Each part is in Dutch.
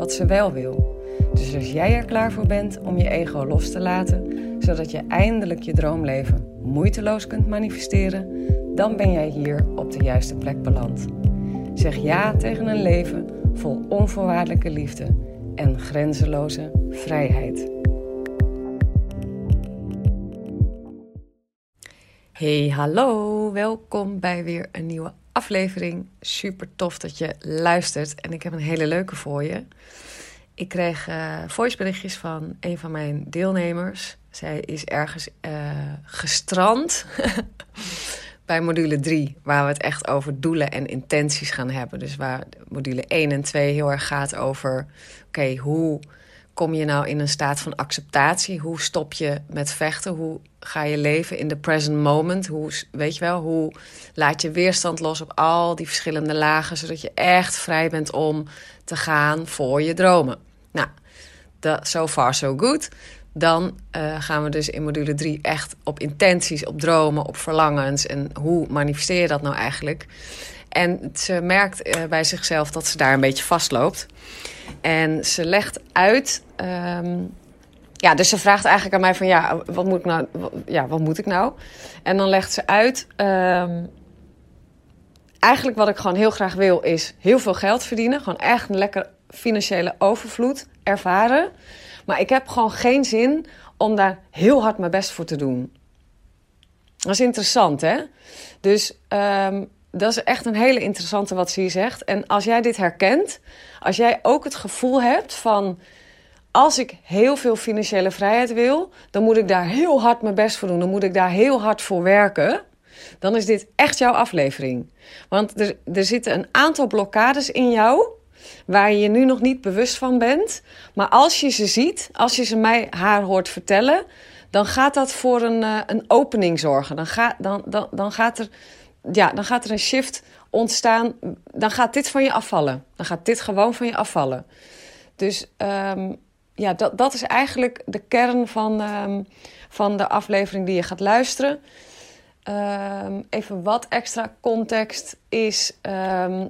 wat ze wel wil. Dus als jij er klaar voor bent om je ego los te laten, zodat je eindelijk je droomleven moeiteloos kunt manifesteren, dan ben jij hier op de juiste plek beland. Zeg ja tegen een leven vol onvoorwaardelijke liefde en grenzeloze vrijheid. Hey, hallo, welkom bij weer een nieuwe aflevering. Super tof dat je luistert en ik heb een hele leuke voor je. Ik kreeg uh, voiceberichtjes van een van mijn deelnemers. Zij is ergens uh, gestrand bij module 3, waar we het echt over doelen en intenties gaan hebben. Dus waar module 1 en 2 heel erg gaat over: oké, hoe kom je nou in een staat van acceptatie? Hoe stop je met vechten? Hoe ga je leven in de present moment? Hoe, weet je wel, hoe laat je weerstand los op al die verschillende lagen, zodat je echt vrij bent om te gaan voor je dromen? Nou, so far so good. Dan uh, gaan we dus in module 3 echt op intenties, op dromen, op verlangens en hoe manifesteer je dat nou eigenlijk? En ze merkt uh, bij zichzelf dat ze daar een beetje vastloopt. En ze legt uit. Um, ja, dus ze vraagt eigenlijk aan mij van ja, wat moet ik nou? Ja, wat moet ik nou? En dan legt ze uit. Um, eigenlijk wat ik gewoon heel graag wil is heel veel geld verdienen. Gewoon echt een lekker financiële overvloed ervaren. Maar ik heb gewoon geen zin om daar heel hard mijn best voor te doen. Dat is interessant, hè? Dus um, dat is echt een hele interessante wat ze hier zegt. En als jij dit herkent, als jij ook het gevoel hebt van. Als ik heel veel financiële vrijheid wil, dan moet ik daar heel hard mijn best voor doen. Dan moet ik daar heel hard voor werken. Dan is dit echt jouw aflevering. Want er, er zitten een aantal blokkades in jou waar je je nu nog niet bewust van bent. Maar als je ze ziet, als je ze mij haar hoort vertellen, dan gaat dat voor een, uh, een opening zorgen. Dan, ga, dan, dan, dan gaat er ja, dan gaat er een shift ontstaan. Dan gaat dit van je afvallen. Dan gaat dit gewoon van je afvallen. Dus um, ja, dat, dat is eigenlijk de kern van, um, van de aflevering die je gaat luisteren. Um, even wat extra context is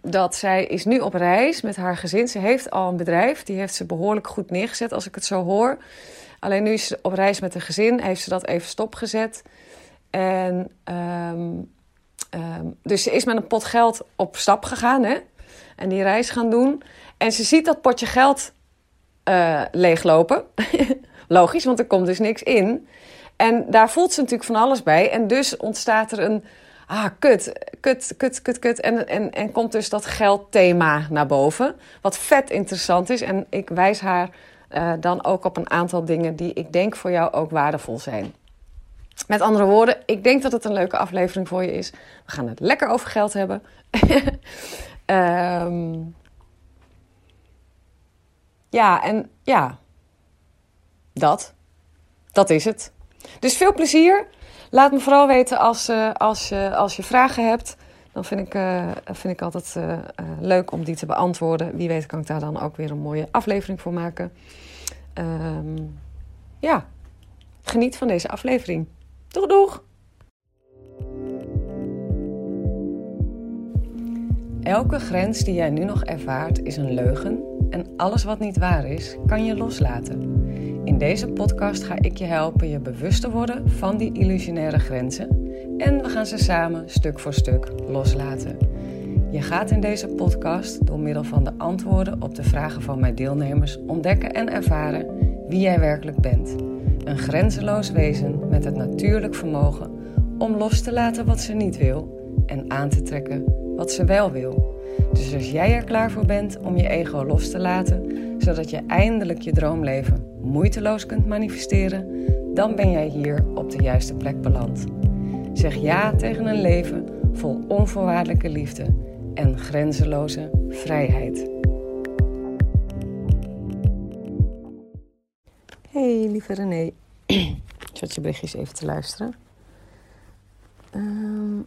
dat zij is nu op reis met haar gezin. Ze heeft al een bedrijf, die heeft ze behoorlijk goed neergezet als ik het zo hoor. Alleen nu is ze op reis met een gezin, heeft ze dat even stopgezet. En Um, dus ze is met een pot geld op stap gegaan hè? en die reis gaan doen. En ze ziet dat potje geld uh, leeglopen. Logisch, want er komt dus niks in. En daar voelt ze natuurlijk van alles bij. En dus ontstaat er een. Ah, kut, kut, kut, kut, kut. En, en, en komt dus dat geldthema naar boven. Wat vet interessant is. En ik wijs haar uh, dan ook op een aantal dingen die ik denk voor jou ook waardevol zijn. Met andere woorden, ik denk dat het een leuke aflevering voor je is. We gaan het lekker over geld hebben. um, ja, en ja, dat. Dat is het. Dus veel plezier. Laat me vooral weten als, uh, als, je, als je vragen hebt. Dan vind ik, uh, vind ik altijd uh, leuk om die te beantwoorden. Wie weet kan ik daar dan ook weer een mooie aflevering voor maken. Um, ja, geniet van deze aflevering. Doeg, doeg! Elke grens die jij nu nog ervaart is een leugen en alles wat niet waar is, kan je loslaten. In deze podcast ga ik je helpen je bewust te worden van die illusionaire grenzen en we gaan ze samen stuk voor stuk loslaten. Je gaat in deze podcast door middel van de antwoorden op de vragen van mijn deelnemers ontdekken en ervaren wie jij werkelijk bent. Een grenzeloos wezen met het natuurlijk vermogen om los te laten wat ze niet wil en aan te trekken wat ze wel wil. Dus als jij er klaar voor bent om je ego los te laten, zodat je eindelijk je droomleven moeiteloos kunt manifesteren, dan ben jij hier op de juiste plek beland. Zeg ja tegen een leven vol onvoorwaardelijke liefde en grenzeloze vrijheid. Lieve René. Ik zat je berichtjes even te luisteren. Ehm,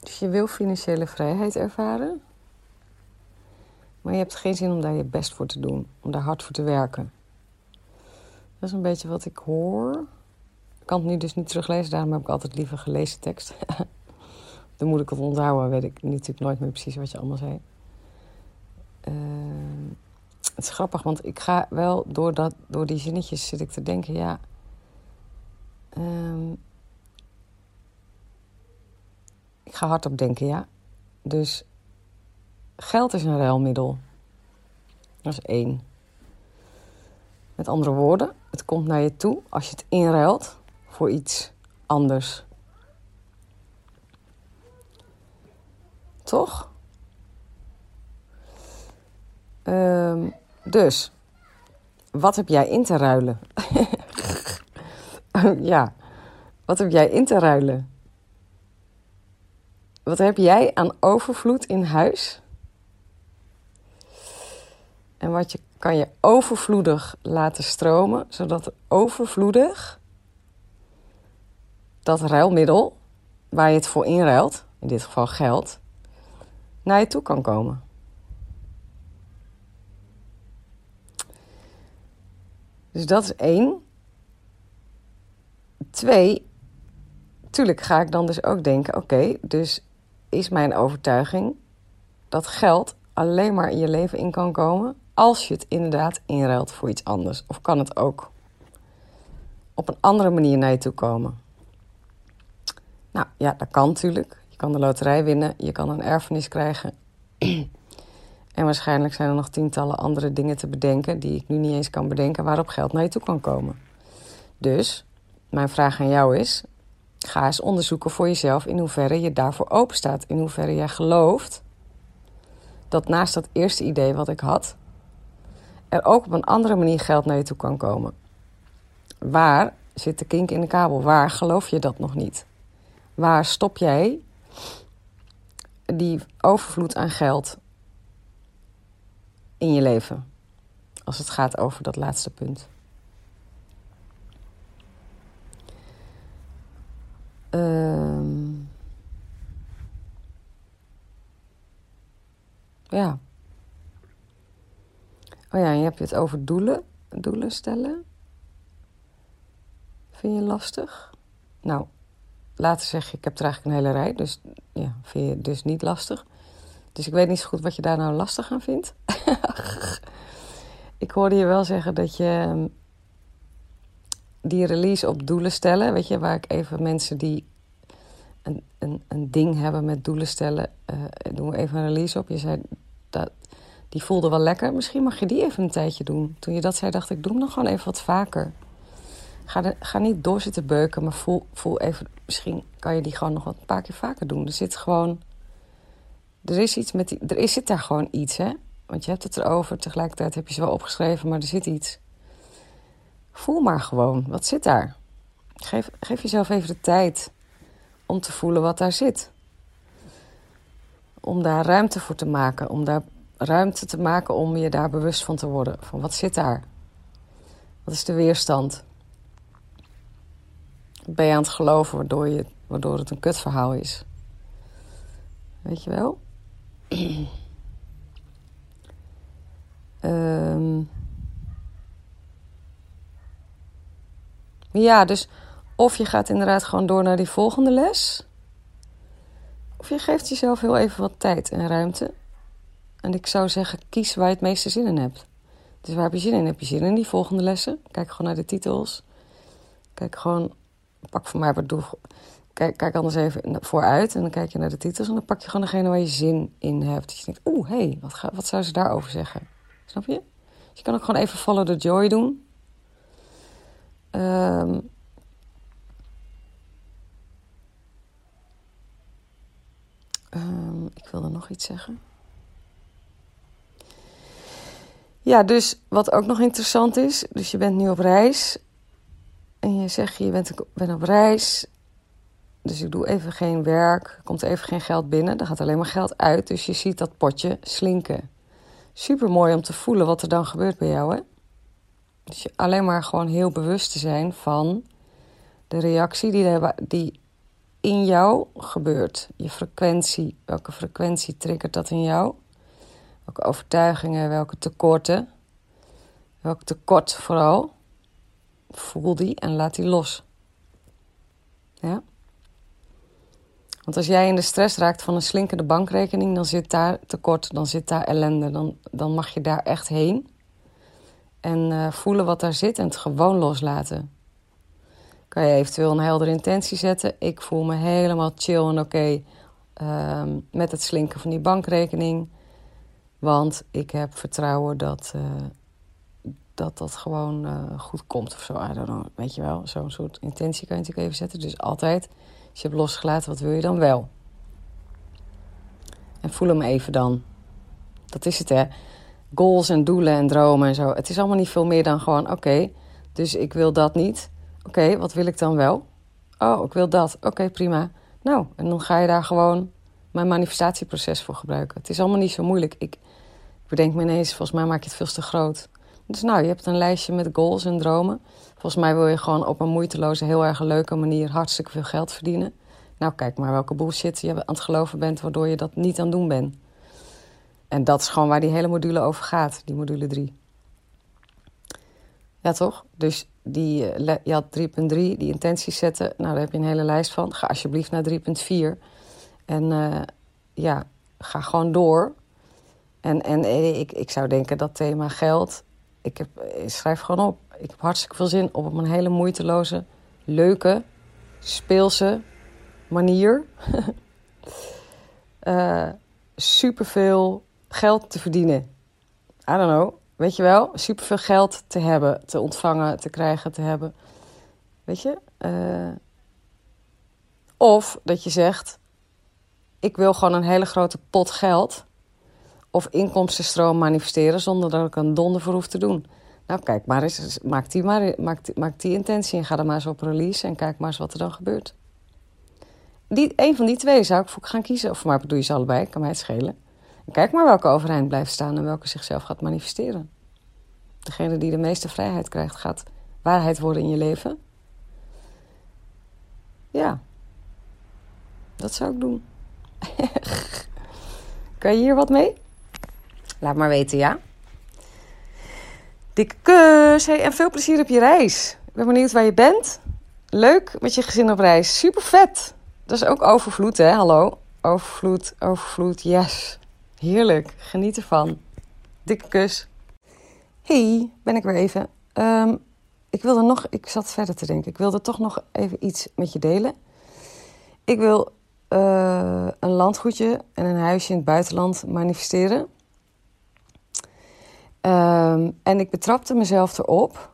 dus je wil financiële vrijheid ervaren. Maar je hebt geen zin om daar je best voor te doen. Om daar hard voor te werken. Dat is een beetje wat ik hoor. Ik kan het nu dus niet teruglezen. Daarom heb ik altijd liever gelezen tekst. Dan moet ik het onthouden. Weet ik natuurlijk nooit meer precies wat je allemaal zei. Ehm, het is grappig, want ik ga wel door, dat, door die zinnetjes zit ik te denken, ja. Um, ik ga hardop denken, ja. Dus geld is een ruilmiddel. Dat is één. Met andere woorden, het komt naar je toe als je het inruilt voor iets anders. Toch? Um, dus, wat heb jij in te ruilen? ja, wat heb jij in te ruilen? Wat heb jij aan overvloed in huis? En wat je, kan je overvloedig laten stromen, zodat overvloedig dat ruilmiddel, waar je het voor inruilt, in dit geval geld, naar je toe kan komen. Dus dat is één. Twee, tuurlijk ga ik dan dus ook denken: oké, dus is mijn overtuiging dat geld alleen maar in je leven in kan komen als je het inderdaad inruilt voor iets anders? Of kan het ook op een andere manier naar je toe komen? Nou ja, dat kan natuurlijk. Je kan de loterij winnen, je kan een erfenis krijgen. En waarschijnlijk zijn er nog tientallen andere dingen te bedenken die ik nu niet eens kan bedenken waarop geld naar je toe kan komen. Dus mijn vraag aan jou is: ga eens onderzoeken voor jezelf in hoeverre je daarvoor open staat. In hoeverre jij gelooft dat naast dat eerste idee wat ik had, er ook op een andere manier geld naar je toe kan komen. Waar zit de kink in de kabel? Waar geloof je dat nog niet? Waar stop jij die overvloed aan geld in je leven? Als het gaat over dat laatste punt. Ehm. ja. Oh ja, en je hebt het over doelen, doelen stellen. Vind je lastig? Nou, later zeg je, ik heb er eigenlijk een hele rij, dus ja, vind je dus niet lastig. Dus ik weet niet zo goed wat je daar nou lastig aan vindt. ik hoorde je wel zeggen dat je ehm, die release op doelen stellen, weet je, waar ik even mensen die een, een, een ding hebben met doelen stellen, uh, doen we even een release op. Je zei dat die voelde wel lekker. Misschien mag je die even een tijdje doen. Toen je dat zei, dacht ik, doe hem nog gewoon even wat vaker. Ga, ga niet doorzitten beuken, maar voel, voel even... Misschien kan je die gewoon nog wat een paar keer vaker doen. Er zit gewoon... Er is iets met die... Er is, zit daar gewoon iets, hè? Want je hebt het erover. Tegelijkertijd heb je ze wel opgeschreven, maar er zit iets. Voel maar gewoon. Wat zit daar? Geef, geef jezelf even de tijd om te voelen wat daar zit. Om daar ruimte voor te maken. Om daar ruimte te maken om je daar bewust van te worden. Van wat zit daar? Wat is de weerstand? Ben je aan het geloven waardoor, je, waardoor het een kutverhaal is? Weet je wel? Um, ja, dus of je gaat inderdaad gewoon door naar die volgende les. Of je geeft jezelf heel even wat tijd en ruimte en ik zou zeggen, kies waar je het meeste zin in hebt. Dus waar heb je zin in? Heb je zin in die volgende lessen? Kijk gewoon naar de titels. Kijk gewoon, pak voor mij wat doe. Kijk, kijk anders even vooruit en dan kijk je naar de titels en dan pak je gewoon degene waar je zin in hebt. Dat je denkt, oeh, hé, hey, wat, wat zou ze daarover zeggen? Snap je? Dus je kan ook gewoon even follow the joy doen. Um, um, ik wilde nog iets zeggen. Ja, dus wat ook nog interessant is, dus je bent nu op reis en je zegt je bent, ben op reis, dus ik doe even geen werk, er komt even geen geld binnen, er gaat alleen maar geld uit, dus je ziet dat potje slinken. Super mooi om te voelen wat er dan gebeurt bij jou, hè? Dus je alleen maar gewoon heel bewust te zijn van de reactie die, die in jou gebeurt. Je frequentie, welke frequentie triggert dat in jou? Welke overtuigingen, welke tekorten? Welk tekort vooral? Voel die en laat die los. Ja? Want als jij in de stress raakt van een slinkende bankrekening, dan zit daar tekort, dan zit daar ellende. Dan, dan mag je daar echt heen. En uh, voelen wat daar zit en het gewoon loslaten. Kan je eventueel een heldere intentie zetten. Ik voel me helemaal chill en oké uh, met het slinken van die bankrekening. Want ik heb vertrouwen dat, uh, dat dat gewoon uh, goed komt of zo. I weet je wel. Zo'n soort intentie kan je natuurlijk even zetten. Dus altijd als je hebt losgelaten, wat wil je dan wel? En voel hem even dan. Dat is het, hè. Goals en doelen en dromen en zo. Het is allemaal niet veel meer dan gewoon, oké, dus ik wil dat niet. Oké, wat wil ik dan wel? Oh, ik wil dat. Oké, prima. Nou, en dan ga je daar gewoon mijn manifestatieproces voor gebruiken. Het is allemaal niet zo moeilijk. Ik bedenk me ineens, volgens mij maak je het veel te groot. Dus nou, je hebt een lijstje met goals en dromen. Volgens mij wil je gewoon op een moeiteloze, heel erg leuke manier hartstikke veel geld verdienen. Nou, kijk maar welke bullshit je aan het geloven bent, waardoor je dat niet aan het doen bent. En dat is gewoon waar die hele module over gaat, die module 3. Ja, toch? Dus die, eh, je had 3.3, die intenties zetten. Nou, daar heb je een hele lijst van. Ga alsjeblieft naar 3.4. En uh, ja, ga gewoon door. En, en eh, ik, ik zou denken dat thema geld. Ik, heb, schrijf gewoon op ik heb hartstikke veel zin op een hele moeiteloze, leuke, speelse manier. uh, superveel geld te verdienen. I don't know. Weet je wel? Superveel geld te hebben, te ontvangen, te krijgen, te hebben. Weet je? Uh, of dat je zegt: Ik wil gewoon een hele grote pot geld of inkomstenstroom manifesteren zonder dat ik een donder voor hoef te doen. Nou, kijk maar eens, maak die, maar, die intentie en ga er maar eens op release en kijk maar eens wat er dan gebeurt. Die, een van die twee zou ik voor gaan kiezen, of maar doe je ze allebei, kan mij het schelen. En kijk maar welke overeind blijft staan en welke zichzelf gaat manifesteren. Degene die de meeste vrijheid krijgt, gaat waarheid worden in je leven. Ja, dat zou ik doen. kan je hier wat mee? Laat maar weten, ja? Dikke kus. Hey, en veel plezier op je reis. Ik ben benieuwd waar je bent. Leuk met je gezin op reis. Super vet. Dat is ook overvloed, hè? Hallo. Overvloed, overvloed. Yes. Heerlijk. Geniet ervan. Dikke kus. Hey, ben ik weer even. Um, ik wilde nog, ik zat verder te denken. Ik wilde toch nog even iets met je delen. Ik wil uh, een landgoedje en een huisje in het buitenland manifesteren. Ehm, en ik betrapte mezelf erop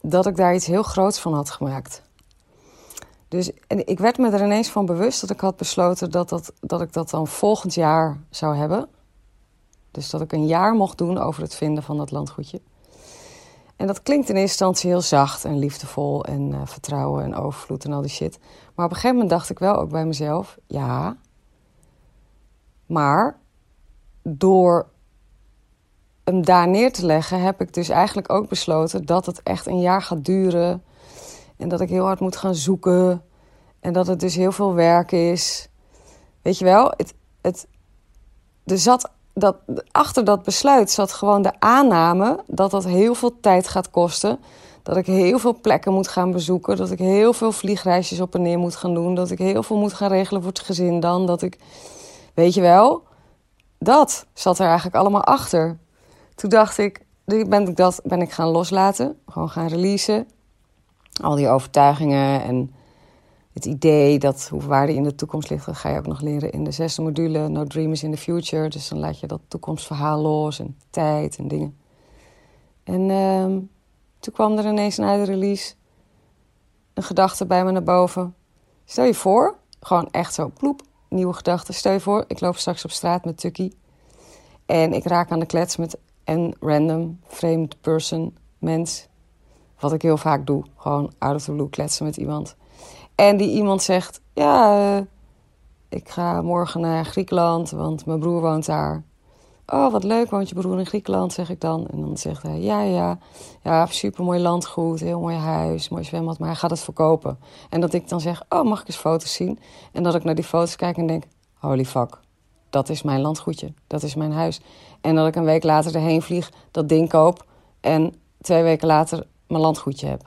dat ik daar iets heel groots van had gemaakt. Dus en ik werd me er ineens van bewust dat ik had besloten dat, dat, dat ik dat dan volgend jaar zou hebben. Dus dat ik een jaar mocht doen over het vinden van dat landgoedje. En dat klinkt in eerste instantie heel zacht en liefdevol en uh, vertrouwen en overvloed en al die shit. Maar op een gegeven moment dacht ik wel ook bij mezelf: ja, maar door hem daar neer te leggen, heb ik dus eigenlijk ook besloten dat het echt een jaar gaat duren. En dat ik heel hard moet gaan zoeken. En dat het dus heel veel werk is. Weet je wel, het, het, er zat dat, achter dat besluit zat gewoon de aanname dat dat heel veel tijd gaat kosten. Dat ik heel veel plekken moet gaan bezoeken. Dat ik heel veel vliegreisjes op en neer moet gaan doen. Dat ik heel veel moet gaan regelen voor het gezin dan. Dat ik, weet je wel, dat zat er eigenlijk allemaal achter. Toen dacht ik, ben ik dat ben ik gaan loslaten, gewoon gaan releasen. Al die overtuigingen en het idee dat hoe waarde in de toekomst ligt, dat ga je ook nog leren in de zesde module, No Dream is in the Future. Dus dan laat je dat toekomstverhaal los en tijd en dingen. En uh, toen kwam er ineens na de release een gedachte bij me naar boven. Stel je voor, gewoon echt zo, ploep, nieuwe gedachte. Stel je voor, ik loop straks op straat met Tucky. En ik raak aan de klets met en random, vreemd person, mens. Wat ik heel vaak doe. Gewoon out of the blue kletsen met iemand. En die iemand zegt: Ja, uh, ik ga morgen naar Griekenland, want mijn broer woont daar. Oh, wat leuk, woont je broer in Griekenland, zeg ik dan. En dan zegt hij, ja, ja, ja, supermooi landgoed, heel mooi huis, mooi zwembad, maar hij gaat het verkopen. En dat ik dan zeg, oh, mag ik eens foto's zien? En dat ik naar die foto's kijk en denk, holy fuck, dat is mijn landgoedje, dat is mijn huis. En dat ik een week later erheen vlieg, dat ding koop en twee weken later mijn landgoedje heb.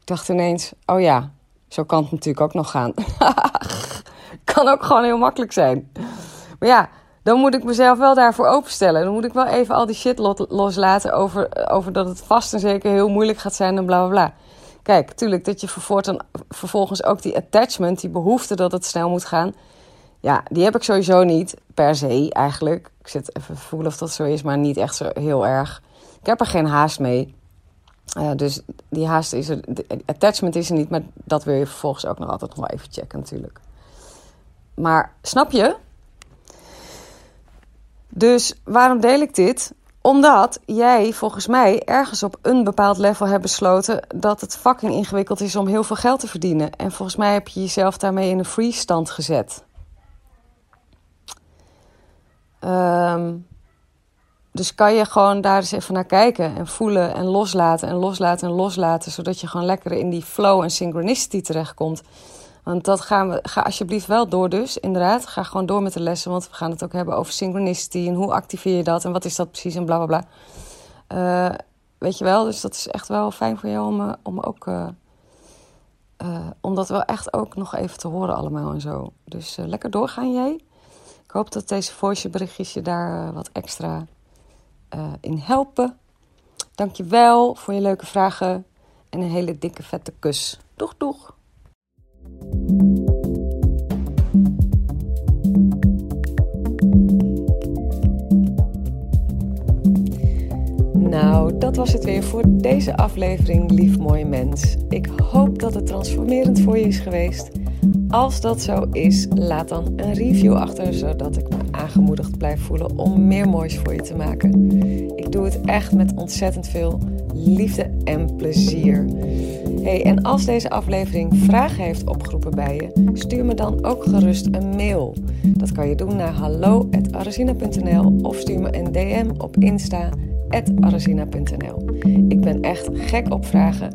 Ik dacht ineens, oh ja, zo kan het natuurlijk ook nog gaan. kan ook gewoon heel makkelijk zijn. Maar ja, dan moet ik mezelf wel daarvoor openstellen. Dan moet ik wel even al die shit loslaten over, over dat het vast en zeker heel moeilijk gaat zijn en bla bla bla. Kijk, tuurlijk dat je vervolgens ook die attachment, die behoefte dat het snel moet gaan. Ja, die heb ik sowieso niet per se eigenlijk. Ik zit even voelen of dat zo is, maar niet echt zo heel erg. Ik heb er geen haast mee. Uh, dus die haast is er, attachment is er niet, maar dat wil je vervolgens ook nog altijd nog wel even checken natuurlijk. Maar snap je? Dus waarom deel ik dit? Omdat jij volgens mij ergens op een bepaald level hebt besloten dat het fucking ingewikkeld is om heel veel geld te verdienen. En volgens mij heb je jezelf daarmee in een freeze stand gezet. Um, dus kan je gewoon daar eens even naar kijken en voelen en loslaten en loslaten en loslaten, zodat je gewoon lekker in die flow en synchronicity terechtkomt. Want dat gaan we, ga alsjeblieft wel door dus, inderdaad. Ga gewoon door met de lessen, want we gaan het ook hebben over synchronicity en hoe activeer je dat en wat is dat precies en bla bla bla. Uh, weet je wel, dus dat is echt wel fijn voor jou om, eh, om ook, uh, om dat wel echt ook nog even te horen allemaal en zo. Dus lekker doorgaan jij. Ik hoop dat deze voice berichtjes je daar wat extra in helpen. Dankjewel voor je leuke vragen en een hele dikke vette kus. Doeg doeg! Nou, dat was het weer voor deze aflevering, lief mooie mens. Ik hoop dat het transformerend voor je is geweest. Als dat zo is, laat dan een review achter, zodat ik me aangemoedigd blijf voelen om meer moois voor je te maken. Ik doe het echt met ontzettend veel liefde en plezier. Hey, en als deze aflevering vragen heeft opgeroepen bij je, stuur me dan ook gerust een mail. Dat kan je doen naar hallo.arazina.nl of stuur me een DM op Insta arazina.nl. Ik ben echt gek op vragen.